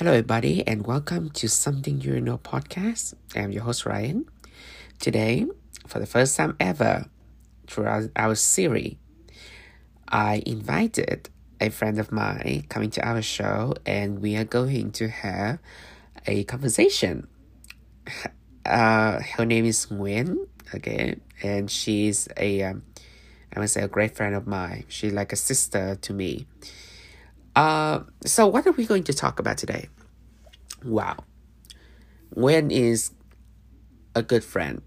Hello, everybody, and welcome to Something You Know podcast. I'm your host, Ryan. Today, for the first time ever, throughout our series, I invited a friend of mine coming to our show, and we are going to have a conversation. Uh, her name is Nguyen, okay, and she's a, um, I would say, a great friend of mine. She's like a sister to me. Uh, so what are we going to talk about today? Wow. Nguyen is a good friend.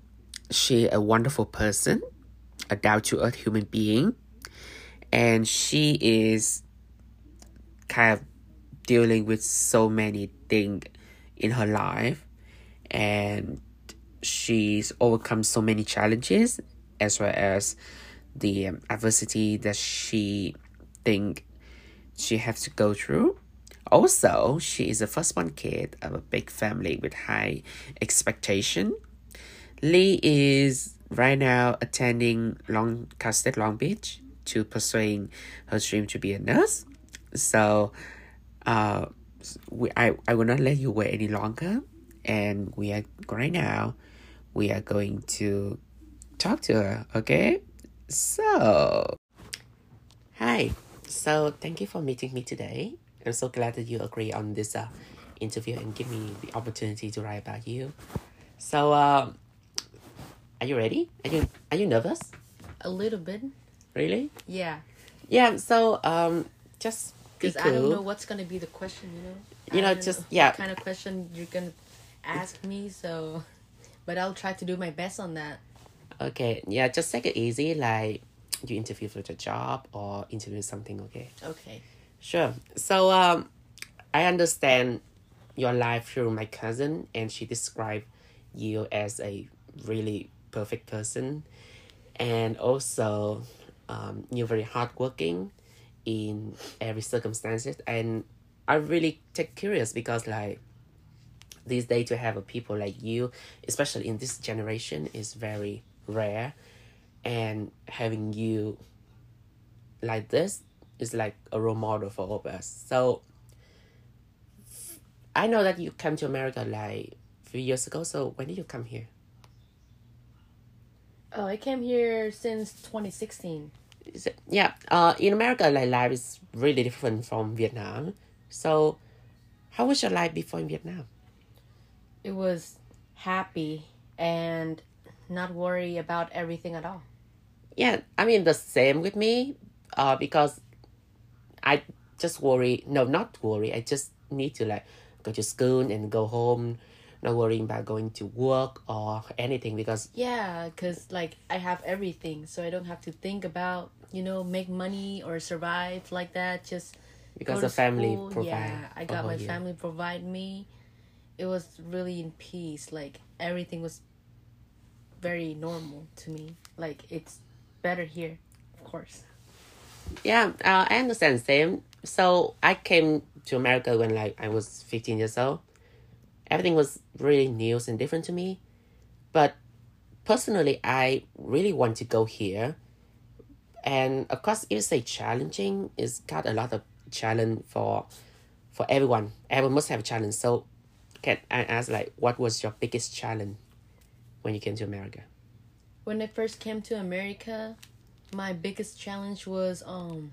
She a wonderful person, a down to earth human being, and she is kind of dealing with so many things in her life and she's overcome so many challenges as well as the um, adversity that she think she has to go through. Also she is a firstborn kid of a big family with high expectation. Lee is right now attending long State long beach to pursuing her dream to be a nurse. So uh we, I, I will not let you wait any longer. And we are right now we are going to talk to her okay? So hi so thank you for meeting me today i'm so glad that you agree on this uh, interview and give me the opportunity to write about you so um are you ready are you are you nervous A little bit. really Yeah. yeah so um just be Because I don't know what's going to be the question, you know? You know, just- know yeah. What kind of question you're going to ask me, so. But I'll try to do my best on that. Okay, yeah, just take it easy, like you interview for the job or interview something, okay? Okay. Sure. So um I understand your life through my cousin and she described you as a really perfect person and also um you're very hardworking in every circumstances and I really take curious because like these days to have a people like you, especially in this generation, is very rare, and having you like this is like a role model for all of us. So I know that you came to America like a few years ago. So when did you come here? Oh, I came here since 2016. Is it, yeah, uh, in America, like life is really different from Vietnam. So, how was your life before in Vietnam? It was happy and not worry about everything at all. Yeah, I mean the same with me, uh, because I just worry. No, not worry. I just need to like go to school and go home, not worrying about going to work or anything because Yeah, because, like, I have everything, so I don't have to think about, you know, make money or survive like that. Just because the family school. provide. Yeah, I got my you. family provide me. It was really in peace. Like everything was very normal to me. Like it's better here, of course. Yeah, uh, I understand. Same. So I came to America when like I was fifteen years old. Everything was really new and different to me, but personally, I really want to go here. And of course, you say challenging, it's got a lot of challenge for for everyone. Everyone must have a challenge. So, can I ask like, what was your biggest challenge when you came to America? When I first came to America, my biggest challenge was um,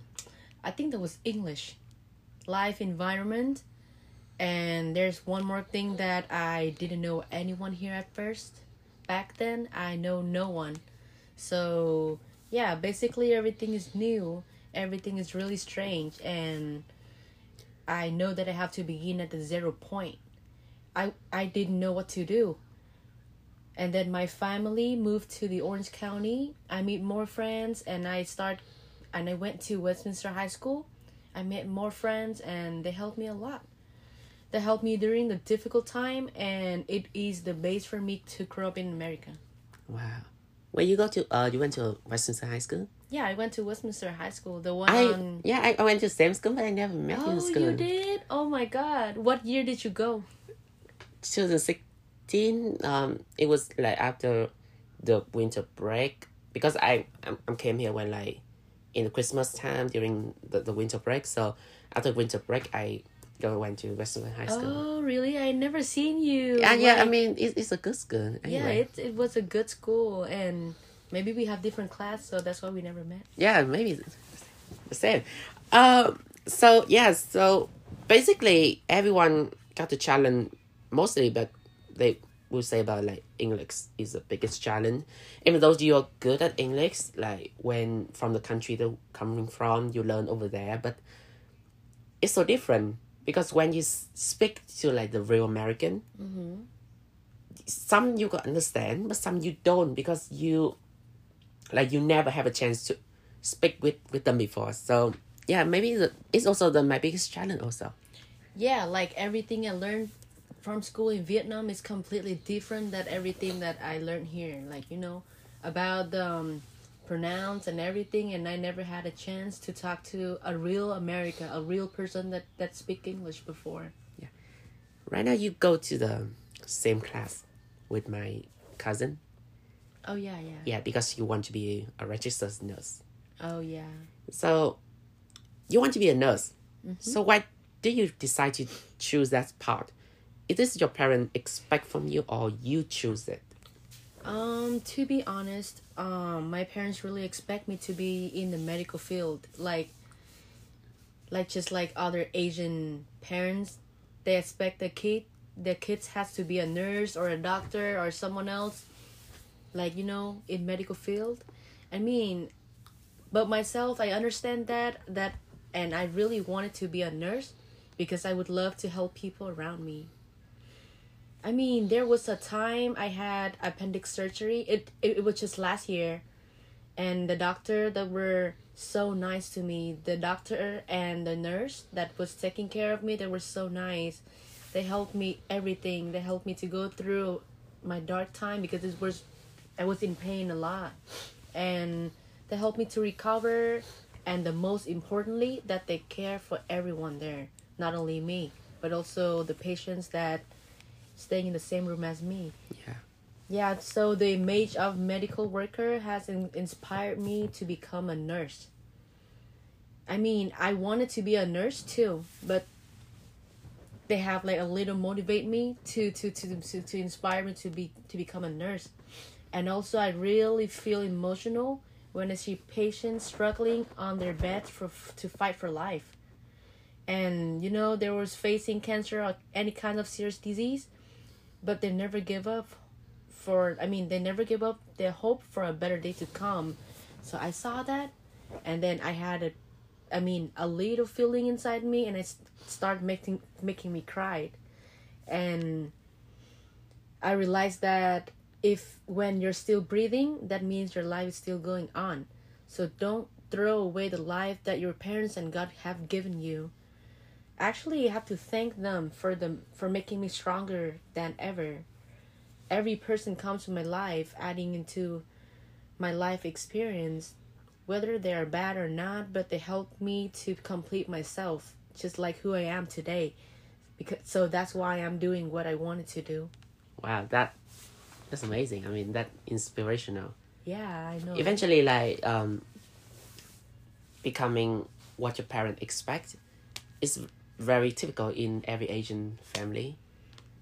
I think that was English, life environment, and there's one more thing that I didn't know anyone here at first. Back then, I know no one, so yeah, basically everything is new. Everything is really strange, and I know that I have to begin at the zero point. I I didn't know what to do. And then my family moved to the Orange County. I meet more friends and I start and I went to Westminster High School. I met more friends and they helped me a lot. They helped me during the difficult time and it is the base for me to grow up in America. Wow. When you go to uh, you went to Westminster High School. Yeah, I went to Westminster High School. The one I on yeah, I, I went to same school, but I never met you in Oh, school. you did? Oh my god. What year did you go? 2016. Um, it was like after the winter break because I I, came here when like in the Christmas time during the, the winter break. So after winter break, I go went to Westminster High School. Oh, really? I never seen you. yeah, yeah. I mean, it, it's a good school. yeah, it it was a good school, and maybe we have different class, so that's why we never met. yeah, maybe the same. Um, so yeah, so basically everyone got the challenge mostly, but they will say about like English is the biggest challenge. Even though you're good at English, like when from the country that coming from, you learn over there, but it's so different because when you speak to like the real American, mm-hmm. some you can understand, but some you don't because you like you never have a chance to speak with with them before. So yeah, maybe the, it's also the my biggest challenge also. Yeah, like everything I learned from school in Vietnam is completely different than everything that I learned here. Like you know, about the um, pronounce and everything, and I never had a chance to talk to a real America, a real person that that speak English before. Yeah, right now, you go to the same class with my cousin. Oh yeah, yeah. Yeah, because you want to be a registered nurse. Oh yeah. So you want to be a nurse. So why did you decide to choose that part? Is this your parents expect from you, or you choose it? Um, to be honest, um, my parents really expect me to be in the medical field, like, like just like other Asian parents, they expect the kid, the kids has to be a nurse or a doctor or someone else, like you know, in medical field. I mean, but myself, I understand that that, and I really wanted to be a nurse, because I would love to help people around me. I mean, there was a time I had appendix surgery. It, it it was just last year, and the doctor that were so nice to me. The doctor and the nurse that was taking care of me, they were so nice. They helped me everything. They helped me to go through my dark time because it was I was in pain a lot, and they helped me to recover. And the most importantly, that they care for everyone there, not only me, but also the patients that staying in the same room as me. Yeah. Yeah, so the image of medical worker has in- inspired me to become a nurse. I mean, I wanted to be a nurse too, but they have like a little motivate me to to to to, to inspire me to be to become a nurse. And also I really feel emotional when I see patients struggling on their beds for to fight for life. And you know, they was facing cancer or any kind of serious disease, but they never give up for I mean they never give up their hope for a better day to come. So I saw that and then I had a I mean a little feeling inside me and it started making making me cry. And I realized that if when you're still breathing, that means your life is still going on. So don't throw away the life that your parents and God have given you. Actually, have to thank them for them for making me stronger than ever. Every person comes to my life adding into my life experience, whether they are bad or not, but they help me to complete myself, just like who I am today. Because so that's why I'm doing what I wanted to do. Wow, that that's amazing. I mean, that inspirational. Yeah, I know. Eventually, like um, becoming what your parents expect is very typical in every Asian family.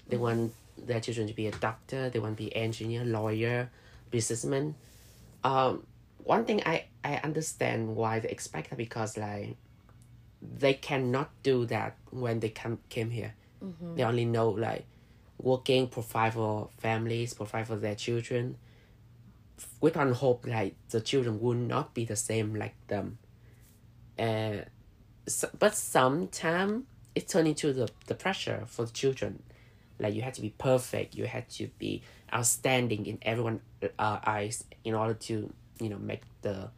They want their children to be a doctor. They want to be engineer, lawyer, businessman. Um, one thing I I understand why they expect that because like they cannot do that when they come came here. They only know like working, provide for families, provide for their children. With one hope like the children will not be the same like them. Uh, so, but sometimes it turns into the, the pressure for the children. Like you have to be perfect, you have to be outstanding in everyone uh, eyes in order to you know make the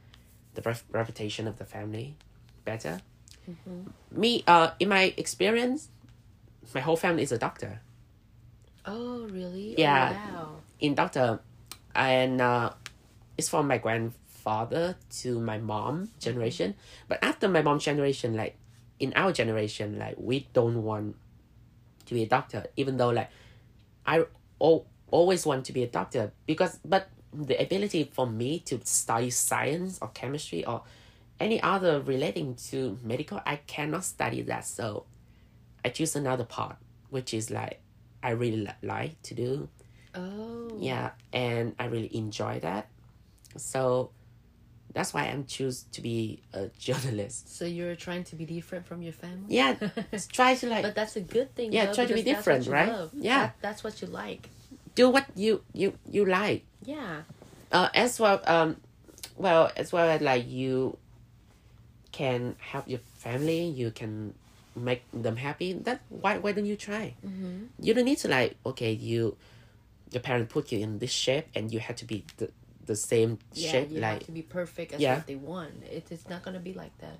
the rep- reputation of the family better. Me, uh, in my experience, my whole family is a doctor. oh, really? Yeah. Oh, wow. in doctor and uh, it's from my grandfather to my mom generation but after my mom generation like in our generation like we don't want to be a doctor even though like i al- always want to be a doctor because but the ability for me to study science or chemistry or any other relating to medical i cannot study that so I choose another part, which is like I really li- like to do. Oh. Yeah, and I really enjoy that. So that's why I'm choose to be a journalist. So you're trying to be different from your family? Yeah, try to like But that's a good thing. Yeah, though, try to be because that's what different, right? love. Yeah. That- that's what you like. do what you you you like. Yeah. Uh, as well, um, well, as well as like you can help your family, you can make them happy. That why why don't you try? Mm-hmm. You don't need to like okay you, your parents put you in this shape and you have to be the the same Yeah, shape you like have to be perfect as Yeah. what they want. It is not gonna be like that.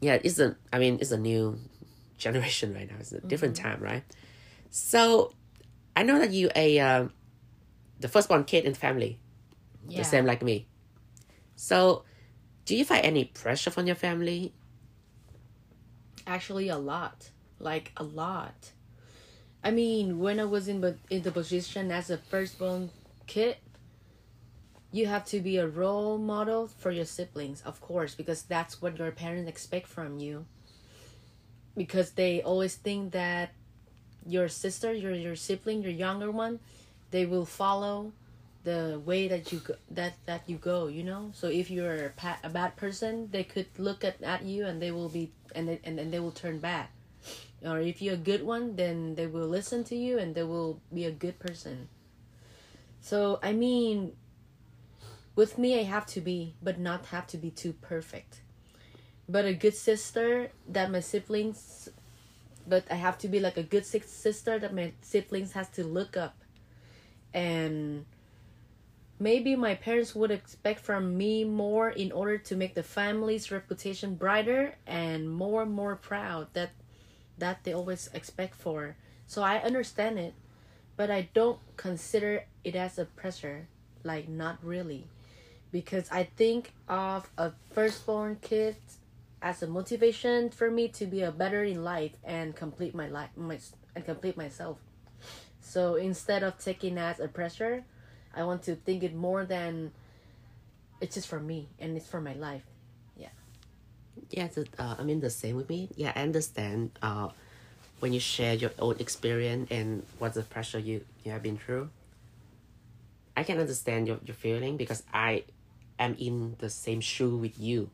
yeah it's a i mean it's a new generation right now it's a different Mm-hmm. time right so i know that you a um the firstborn kid in the family Yeah. the same like me so do you find any pressure from your family Actually, a lot. Like a lot. I mean, when I was in in the position as a firstborn kid, you have to be a role model for your siblings, of course, because that's what your parents expect from you. Because they always think that your sister, your your sibling, your younger one, they will follow the way that you go, that that you go. You know, so if you're a, pa- a bad person, they could look at, at you and they will be and they, and then they will turn bad. Or if you're a good one, then they will listen to you and they will be a good person. So I mean, with me, I have to be, but not have to be too perfect. But a good sister that my siblings, but I have to be like a good sister that my siblings has to look up, and maybe my parents would expect from me more in order to make the family's reputation brighter and more and more proud that that they always expect for. So I understand it, but I don't consider it as a pressure. Like not really, because I think of a firstborn kid as a motivation for me to be a better in life and complete my life my, and complete myself. So instead of taking as a pressure, I want to think it more than it's just for me and it's for my life. yeah Yeah, the, uh, i mean the same with me yeah i understand uh when you share your own experience and what's the pressure you you have been through i can understand your, your feeling because i am in the same shoe with you.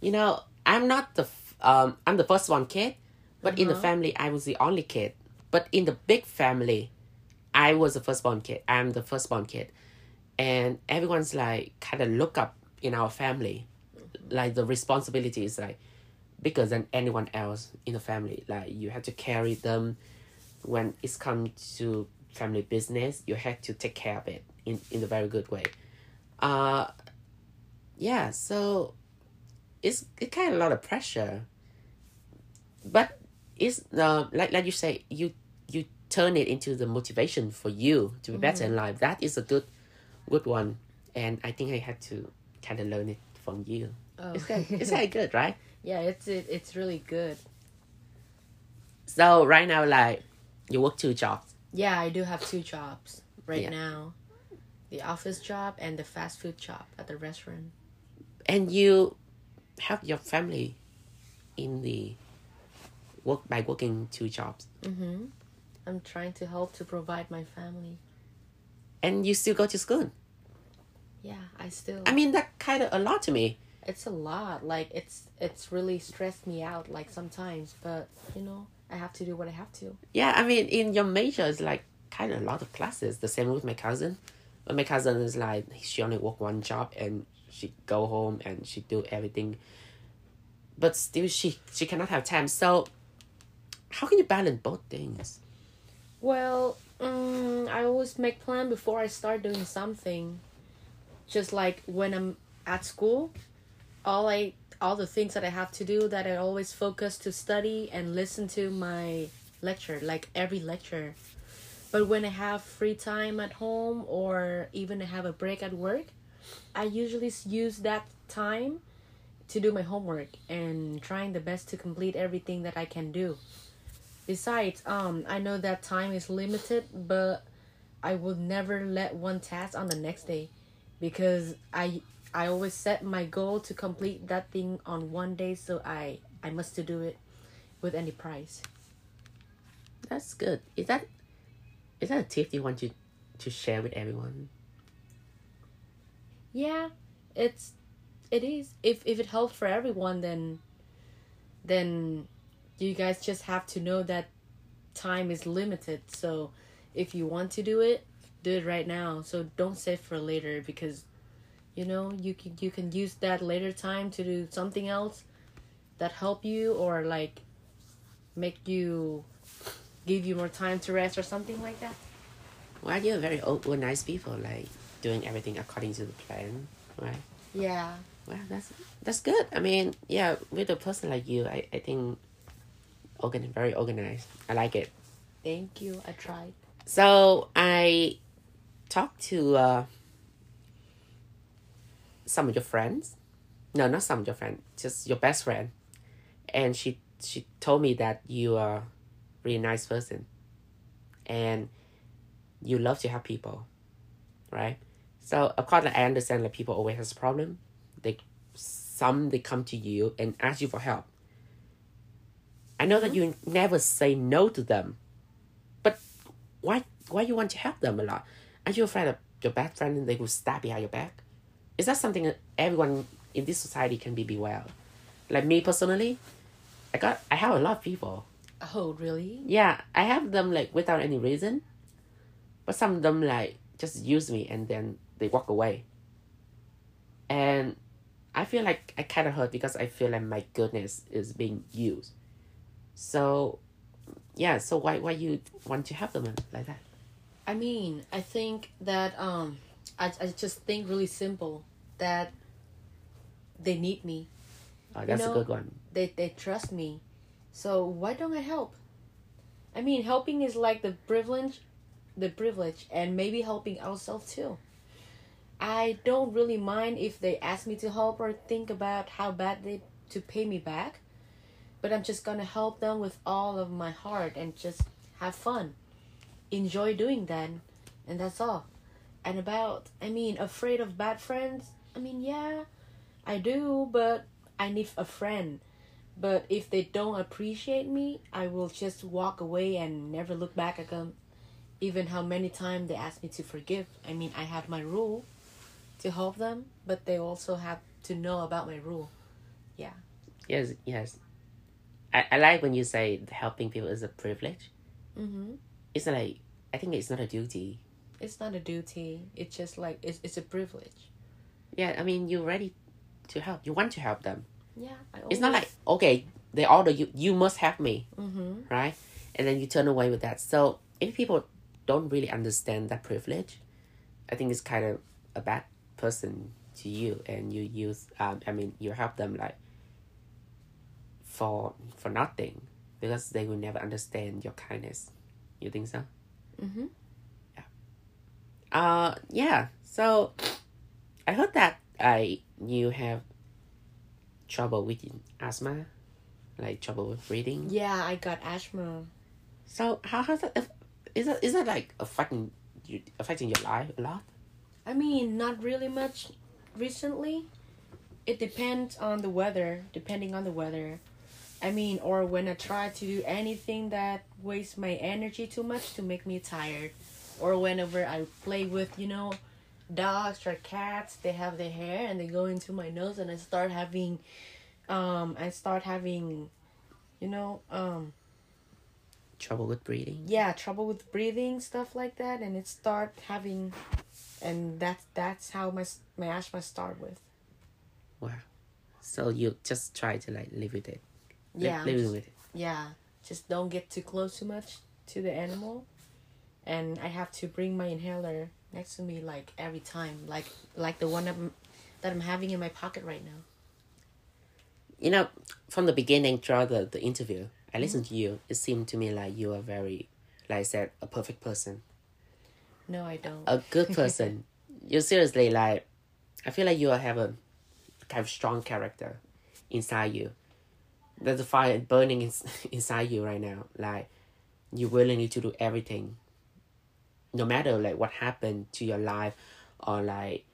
You know i'm not the f- um i'm the first one kid but in the Uh-huh. family i was the only kid. But in the big family i was the firstborn kid. I'm the firstborn kid. And everyone's like kind of look up in our family. Like the responsibility is like bigger than anyone else in the family. Like you have to carry them. When it's come to family business you have to take care of it in in a very good way uh yeah so it's it kind of a lot of pressure but it's uh, like like you say you you turn it into the motivation for you to be better in life that is a good good one and i think i had to kind of learn it from you Oh. it's kind it's kind good right yeah, it's it, it's really good. so right now like you work two jobs Yeah, I do have two jobs right Yeah. now. The office job and the fast food job at the restaurant. and you help your family in the work by working two jobs Mm-hmm. I'm trying to help to provide my family. and you still go to school Yeah, I still i mean that kind of a lot to me it's a lot. Like it's it's really stressed me out like sometimes, but you know, I have to do what I have to. yeah i mean in your major it's like kind of a lot of classes the same with my cousin but my cousin is like she only work one job and she go home and she do everything but still she she cannot have time so how can you balance both things Well, um, I always make plan before I start doing something. Just like when I'm at school, all I all the things that I have to do that I always focus to study and listen to my lecture, like every lecture. But when I have free time at home or even I have a break at work, I usually use that time to do my homework and trying the best to complete everything that I can do. Besides, um, I know that time is limited, but I will never let one task on the next day because I I always set my goal to complete that thing on one day, so I I must to do it with any price. that's good. Is that is that a tip you want to to share with everyone? Yeah, it's it is. If if it helps for everyone, then then you guys just have to know that time is limited. So if you want to do it, do it right now. So don't save for later because you know you can you can use that later time to do something else that help you or like make you give you more time to rest or something like that. Well, you're very o- well, nice people, like doing everything according to the plan, right? Yeah. Well, that's that's good. I mean, yeah, with a person like you, I, I think organ very organized. I like it. Thank you. I tried. So I talked to uh, some of your friends. No, not some of your friends, just your best friend, and she she told me that you are a really nice person, and you love to help people, right? So of course, like, I understand that people always has problem. They some they come to you and ask you for help. I know that mm-hmm. you never say no to them, but why why you want to help them a lot? Aren't you afraid of your best friend and they will stab behind your back? Is that something that everyone in this society can be beware? Like me personally, I got I have a lot of people. Oh, really? Yeah, I have them like without any reason. But some of them like just use me and then they walk away. And I feel like I kind of hurt because I feel like my goodness is being used. So, yeah. So why why you want to have them like that? I mean, I think that um I I just think really simple that they need me. Oh, that's know, a good one. They they trust me. So why don't I help? I mean, helping is like the privilege the privilege and maybe helping ourselves too. I don't really mind if they ask me to help or think about how bad they to pay me back, but I'm just gonna help them with all of my heart and just have fun, enjoy doing that, and that's all. And about, I mean, afraid of bad friends. I mean, yeah, I do, but I need a friend. But if they don't appreciate me, I will just walk away and never look back at them even how many times they ask me to forgive. I mean, I have my rule to help them, but they also have to know about my rule. Yeah. Yes, yes. I, I like when you say helping people is a privilege. Mm-hmm. It's like I think it's not a duty. It's not a duty. It's just like it's it's a privilege. Yeah, I mean you're ready to help. You want to help them. Yeah. I It's not like okay, they order you. You must help me. Mm-hmm. right? And then you turn away with that. So if people don't really understand that privilege, I think it's kind of a bad person to you, and you use. Um, I mean, you help them like for for nothing because they will never understand your kindness. You think so? Mm-hmm. Uh, yeah. So I heard that I you have trouble with asthma, like trouble with breathing. Yeah, I got asthma. So how has that? Is that is that like affecting you affecting your life a lot? I mean, not really much recently. It depends on the weather, depending on the weather. I mean, or when I try to do anything that wastes my energy too much to make me tired. Or whenever I play with, you know, dogs or cats, they have their hair and they go into my nose and I start having um I start having you know, um Trouble with breathing. yeah trouble with breathing stuff like that and it start having and that's that's how my my asthma start with Wow. So you just try to like live with it. Yeah living with it. yeah just don't get too close too much to the animal and i have to bring my inhaler next to me like every time like like the one that I'm, that i'm having in my pocket right now You know, from the beginning throughout the, the interview, I mm-hmm. listened to you. It seemed to me like you are very, like I said, a perfect person, no i don't a good person. You're seriously like, I feel like you have a kind of strong character inside you. There's a fire burning in, inside you right now. Like, you're willing to do everything, no matter like what happened to your life, or like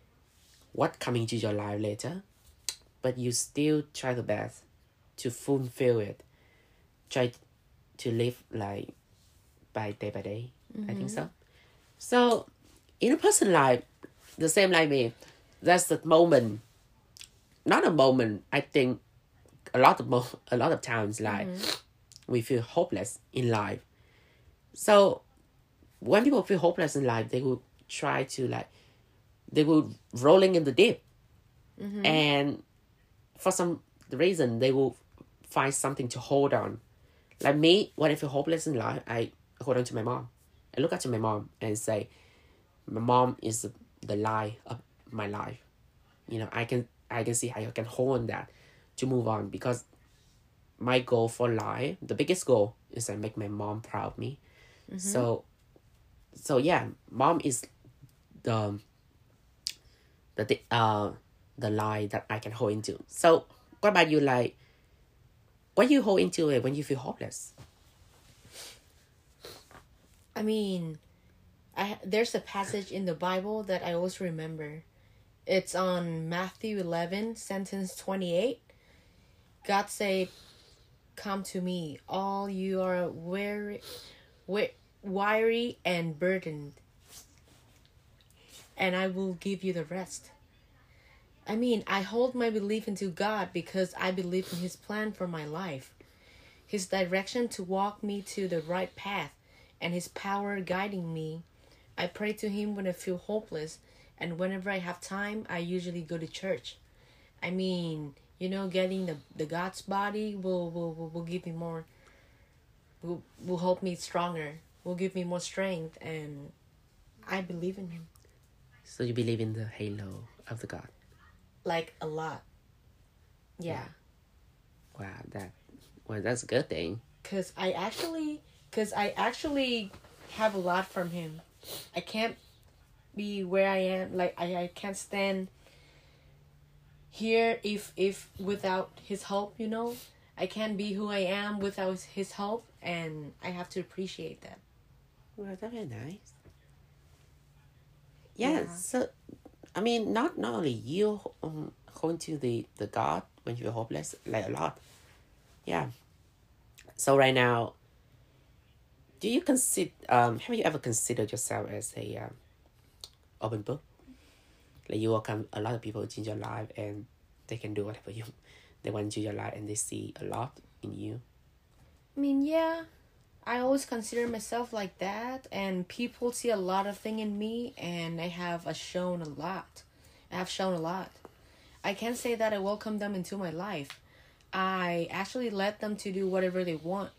what coming to your life later, but you still try the best to fulfill it. Try to live like by day by day. I think mm-hmm. so. So, in a person life, the same like me, that's the moment. Not a moment. I think a lot of mo- a lot of times like mm-hmm. we feel hopeless in life. So when people feel hopeless in life, they will try to like they will rolling in the deep, mm-hmm. and for some reason they will find something to hold on. Like me, when I feel hopeless in life, I hold on to my mom. I look up to my mom and say, "My mom is the, lie of my life." You know, I can I can see how I can hold on that to move on because my goal for life, the biggest goal, is to make my mom proud of me. Mm-hmm. So, so yeah, mom is the the uh the lie that I can hold into. So, what about you? Like, what you hold into it when you feel hopeless? I mean, I there's a passage in the Bible that I always remember. It's on Matthew 11, sentence 28. God say, "Come to me, all you are weary, we- weary and burdened, and I will give you the rest." I mean, I hold my belief into God because I believe in His plan for my life, His direction to walk me to the right path, and His power guiding me. I pray to Him when I feel hopeless, and whenever I have time, I usually go to church. I mean, you know, getting the, the God's body will, will, will, will give me more, will, will help me stronger, will give me more strength, and I believe in Him. So you believe in the halo of the God? Like a lot. Yeah. Wow, that well, that's a good thing. Cause I actually, cause I actually have a lot from him. I can't be where I am. Like I, I can't stand here if if without his help. You know, I can't be who I am without his help, and I have to appreciate that. Well, that's very nice. Yeah, Yeah. so I mean, not not only you um, going to the the God when you're hopeless, like a lot. Yeah. So right now, do you consider um have you ever considered yourself as a um, open book? Like you welcome a lot of people into your life and they can do whatever you they want to your life and they see a lot in you. I mean, yeah, I always consider myself like that, and people see a lot of thing in me, and I have a shown a lot. I have shown a lot. I can't say that I welcome them into my life. I actually let them to do whatever they want.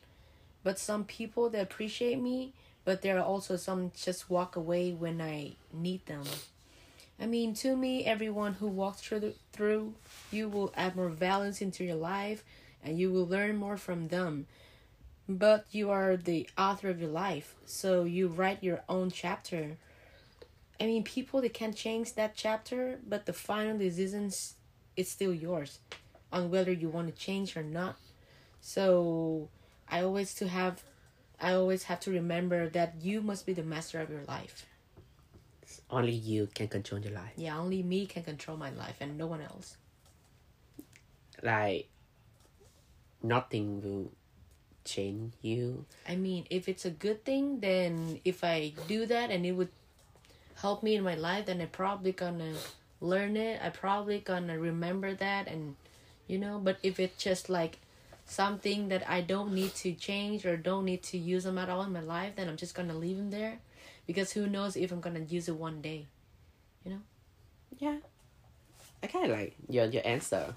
But some people they appreciate me, but there are also some just walk away when I need them. I mean, to me, everyone who walks through through you will add more balance into your life, and you will learn more from them but you are the author of your life so you write your own chapter. I mean people they can change that chapter but the final decision is still yours on whether you want to change or not. So i always to have i always have to remember that you must be the master of your life. Only you can control your life. yeah only me can control my life and no one else. Like nothing will change you. I mean, if it's a good thing, then if I do that and it would help me in my life, then I probably gonna learn it. I probably gonna remember that, and you know. But if it's just like something that I don't need to change or don't need to use them at all in my life, then I'm just gonna leave them there, because who knows if I'm gonna use it one day. You know? Yeah. I kind of like your your answer.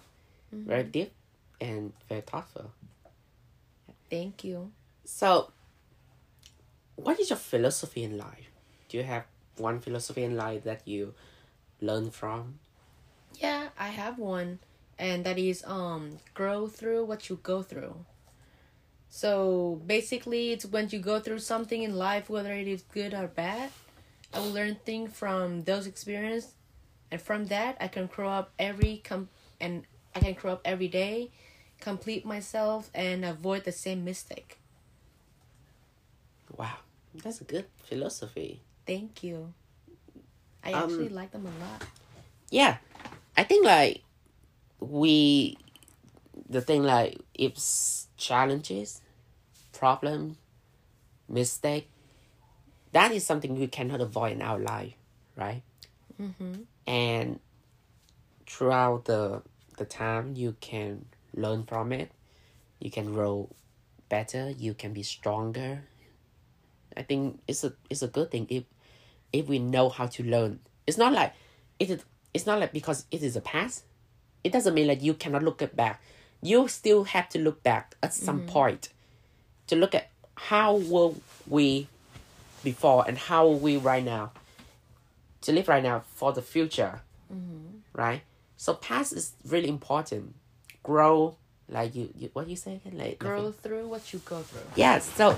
Very mm-hmm. deep and very thoughtful. Thank you. So, what is your philosophy in life? Do you have one philosophy in life that you learn from? Yeah, I have one, and that is um grow through what you go through. So basically, it's when you go through something in life, whether it is good or bad, I will learn things from those experiences, and from that, I can grow up every com and I can grow up every day, complete myself, and avoid the same mistake. Wow, that's a good philosophy. Thank you. I Um, actually like them a lot. Yeah, I think like we, the thing like if challenges, problem, mistake that is something we cannot avoid in our life right Mm-hmm. and throughout the the time you can learn from it. You can grow better you can be stronger. I think it's a it's a good thing if if we know how to learn. It's not like it is it's not like because it is a past. It doesn't mean that you cannot look it back. You still have to look back at some mm-hmm. point to look at how were we before and how are we right now. To live right now for the future. Mm-hmm. Right? So past is really important grow like you, you what you say again like Grow through what you go through. yeah so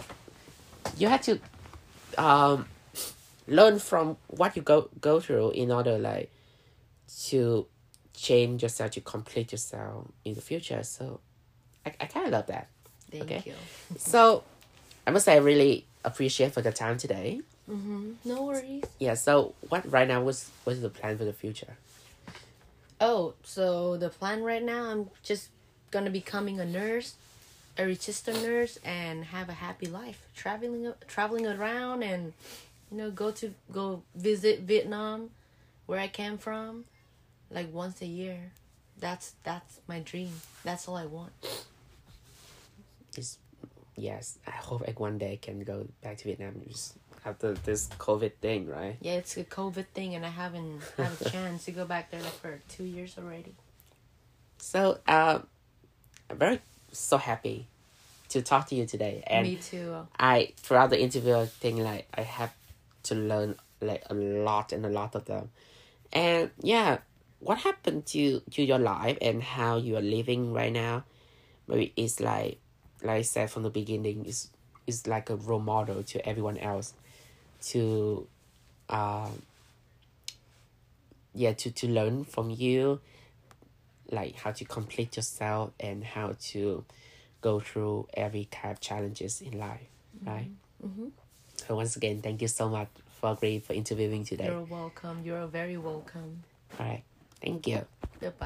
you have to um learn from what you go go through in order like to change yourself to complete yourself in the future so i, I kind of love that Thank Okay. you. so i must say i really appreciate for the time today Mm-hmm. No worries. yeah so what right now was what's the plan for the future Oh, so the plan right now, I'm just gonna becoming a nurse, a registered nurse, and have a happy life, traveling traveling around, and you know go to go visit Vietnam, where I came from, like once a year. That's that's my dream. That's all I want. is yes i hope like one day I can go back to vietnam just after this covid thing right Yeah, it's a COVID thing, and I haven't had a chance to go back there like for two years already. So, um, I'm very so happy to talk to you today, and Me too. I throughout the interview, I think like I have to learn like a lot and a lot of them, and yeah, what happened to to your life and how you are living right now, maybe it's like like I said from the beginning is is like a role model to everyone else, to, um. Yeah, to to learn from you, like how to complete yourself and how to go through every kind of challenges in life, right? Mm-hmm. So once again, thank you so much for agreeing for interviewing today. You're welcome. You're very welcome. All right, thank you. Goodbye.